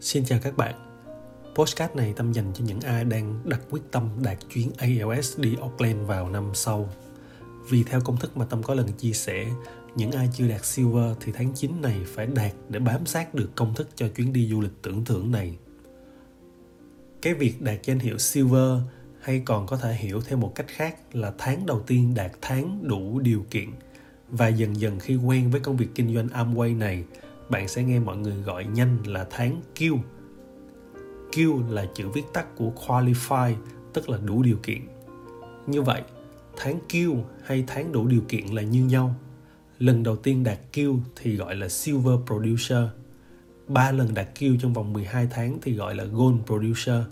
Xin chào các bạn. Postcard này tâm dành cho những ai đang đặt quyết tâm đạt chuyến ALS đi Auckland vào năm sau. Vì theo công thức mà Tâm có lần chia sẻ, những ai chưa đạt Silver thì tháng 9 này phải đạt để bám sát được công thức cho chuyến đi du lịch tưởng thưởng này. Cái việc đạt danh hiệu Silver hay còn có thể hiểu theo một cách khác là tháng đầu tiên đạt tháng đủ điều kiện và dần dần khi quen với công việc kinh doanh Amway này bạn sẽ nghe mọi người gọi nhanh là tháng Q. Q là chữ viết tắt của qualify, tức là đủ điều kiện. Như vậy, tháng Q hay tháng đủ điều kiện là như nhau. Lần đầu tiên đạt Q thì gọi là Silver Producer. Ba lần đạt Q trong vòng 12 tháng thì gọi là Gold Producer.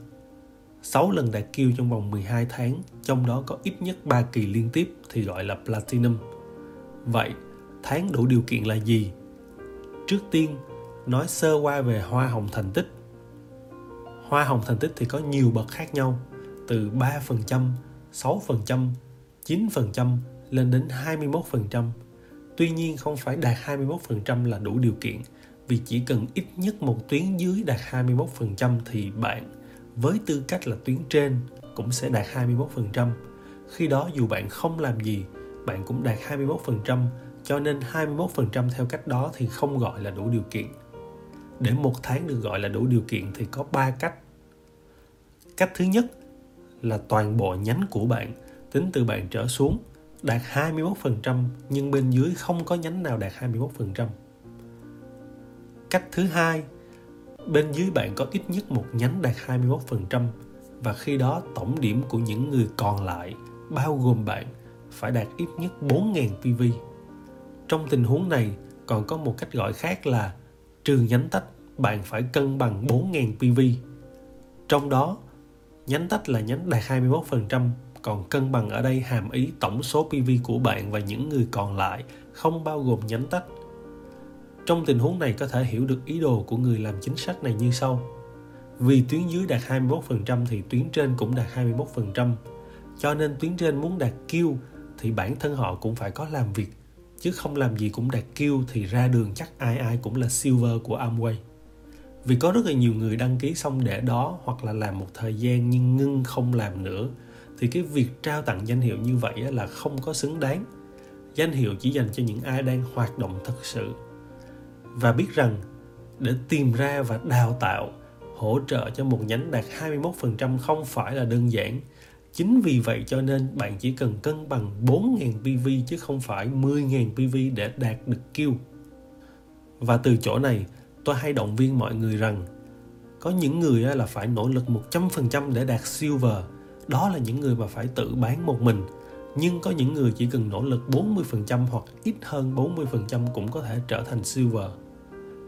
6 lần đạt Q trong vòng 12 tháng, trong đó có ít nhất 3 kỳ liên tiếp thì gọi là Platinum. Vậy, tháng đủ điều kiện là gì trước tiên nói sơ qua về hoa hồng thành tích hoa hồng thành tích thì có nhiều bậc khác nhau từ 3%, 6%, 9% lên đến 21%. Tuy nhiên không phải đạt 21% là đủ điều kiện vì chỉ cần ít nhất một tuyến dưới đạt 21% thì bạn với tư cách là tuyến trên cũng sẽ đạt 21%. Khi đó dù bạn không làm gì, bạn cũng đạt 21% cho nên 21% theo cách đó thì không gọi là đủ điều kiện. Để một tháng được gọi là đủ điều kiện thì có 3 cách. Cách thứ nhất là toàn bộ nhánh của bạn tính từ bạn trở xuống đạt 21% nhưng bên dưới không có nhánh nào đạt 21%. Cách thứ hai, bên dưới bạn có ít nhất một nhánh đạt 21% và khi đó tổng điểm của những người còn lại bao gồm bạn phải đạt ít nhất 4.000 PV trong tình huống này còn có một cách gọi khác là trừ nhánh tách bạn phải cân bằng 4.000 PV. Trong đó, nhánh tách là nhánh đạt 21%, còn cân bằng ở đây hàm ý tổng số PV của bạn và những người còn lại không bao gồm nhánh tách. Trong tình huống này có thể hiểu được ý đồ của người làm chính sách này như sau. Vì tuyến dưới đạt 21% thì tuyến trên cũng đạt 21%. Cho nên tuyến trên muốn đạt Q thì bản thân họ cũng phải có làm việc chứ không làm gì cũng đạt kêu thì ra đường chắc ai ai cũng là silver của Amway. Vì có rất là nhiều người đăng ký xong để đó hoặc là làm một thời gian nhưng ngưng không làm nữa, thì cái việc trao tặng danh hiệu như vậy là không có xứng đáng. Danh hiệu chỉ dành cho những ai đang hoạt động thật sự. Và biết rằng, để tìm ra và đào tạo, hỗ trợ cho một nhánh đạt 21% không phải là đơn giản Chính vì vậy cho nên bạn chỉ cần cân bằng 4.000 PV chứ không phải 10.000 PV để đạt được kêu. Và từ chỗ này, tôi hay động viên mọi người rằng có những người là phải nỗ lực 100% để đạt silver. Đó là những người mà phải tự bán một mình. Nhưng có những người chỉ cần nỗ lực 40% hoặc ít hơn 40% cũng có thể trở thành silver.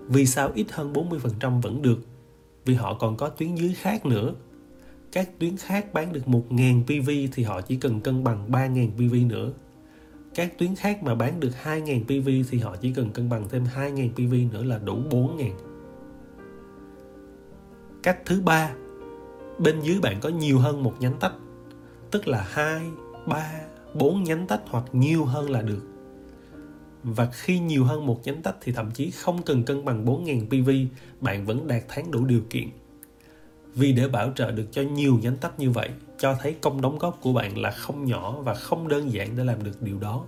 Vì sao ít hơn 40% vẫn được? Vì họ còn có tuyến dưới khác nữa các tuyến khác bán được 1.000 PV thì họ chỉ cần cân bằng 3.000 PV nữa. Các tuyến khác mà bán được 2.000 PV thì họ chỉ cần cân bằng thêm 2.000 PV nữa là đủ 4.000. Cách thứ ba, bên dưới bạn có nhiều hơn một nhánh tách, tức là 2, 3, 4 nhánh tách hoặc nhiều hơn là được. Và khi nhiều hơn một nhánh tách thì thậm chí không cần cân bằng 4.000 PV, bạn vẫn đạt tháng đủ điều kiện vì để bảo trợ được cho nhiều nhánh tách như vậy, cho thấy công đóng góp của bạn là không nhỏ và không đơn giản để làm được điều đó.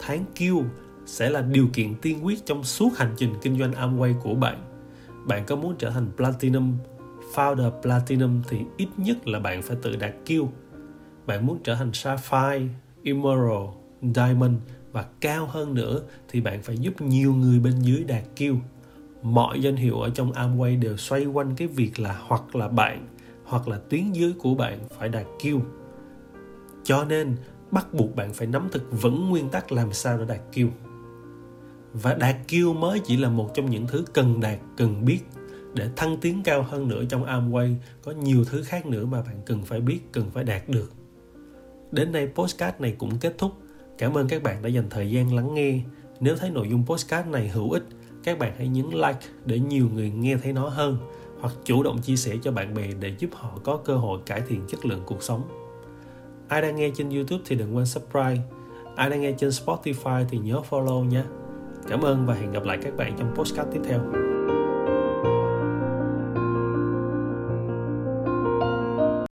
Tháng Q sẽ là điều kiện tiên quyết trong suốt hành trình kinh doanh Amway của bạn. Bạn có muốn trở thành Platinum, Founder Platinum thì ít nhất là bạn phải tự đạt Q bạn muốn trở thành Sapphire, Emerald, Diamond và cao hơn nữa thì bạn phải giúp nhiều người bên dưới đạt Q mọi danh hiệu ở trong Amway đều xoay quanh cái việc là hoặc là bạn hoặc là tuyến dưới của bạn phải đạt Q. Cho nên bắt buộc bạn phải nắm thực vững nguyên tắc làm sao để đạt Q. Và đạt Q mới chỉ là một trong những thứ cần đạt, cần biết để thăng tiến cao hơn nữa trong Amway có nhiều thứ khác nữa mà bạn cần phải biết, cần phải đạt được. Đến đây postcard này cũng kết thúc. Cảm ơn các bạn đã dành thời gian lắng nghe. Nếu thấy nội dung postcard này hữu ích các bạn hãy nhấn like để nhiều người nghe thấy nó hơn, hoặc chủ động chia sẻ cho bạn bè để giúp họ có cơ hội cải thiện chất lượng cuộc sống. Ai đang nghe trên YouTube thì đừng quên subscribe. Ai đang nghe trên Spotify thì nhớ follow nhé Cảm ơn và hẹn gặp lại các bạn trong podcast tiếp theo.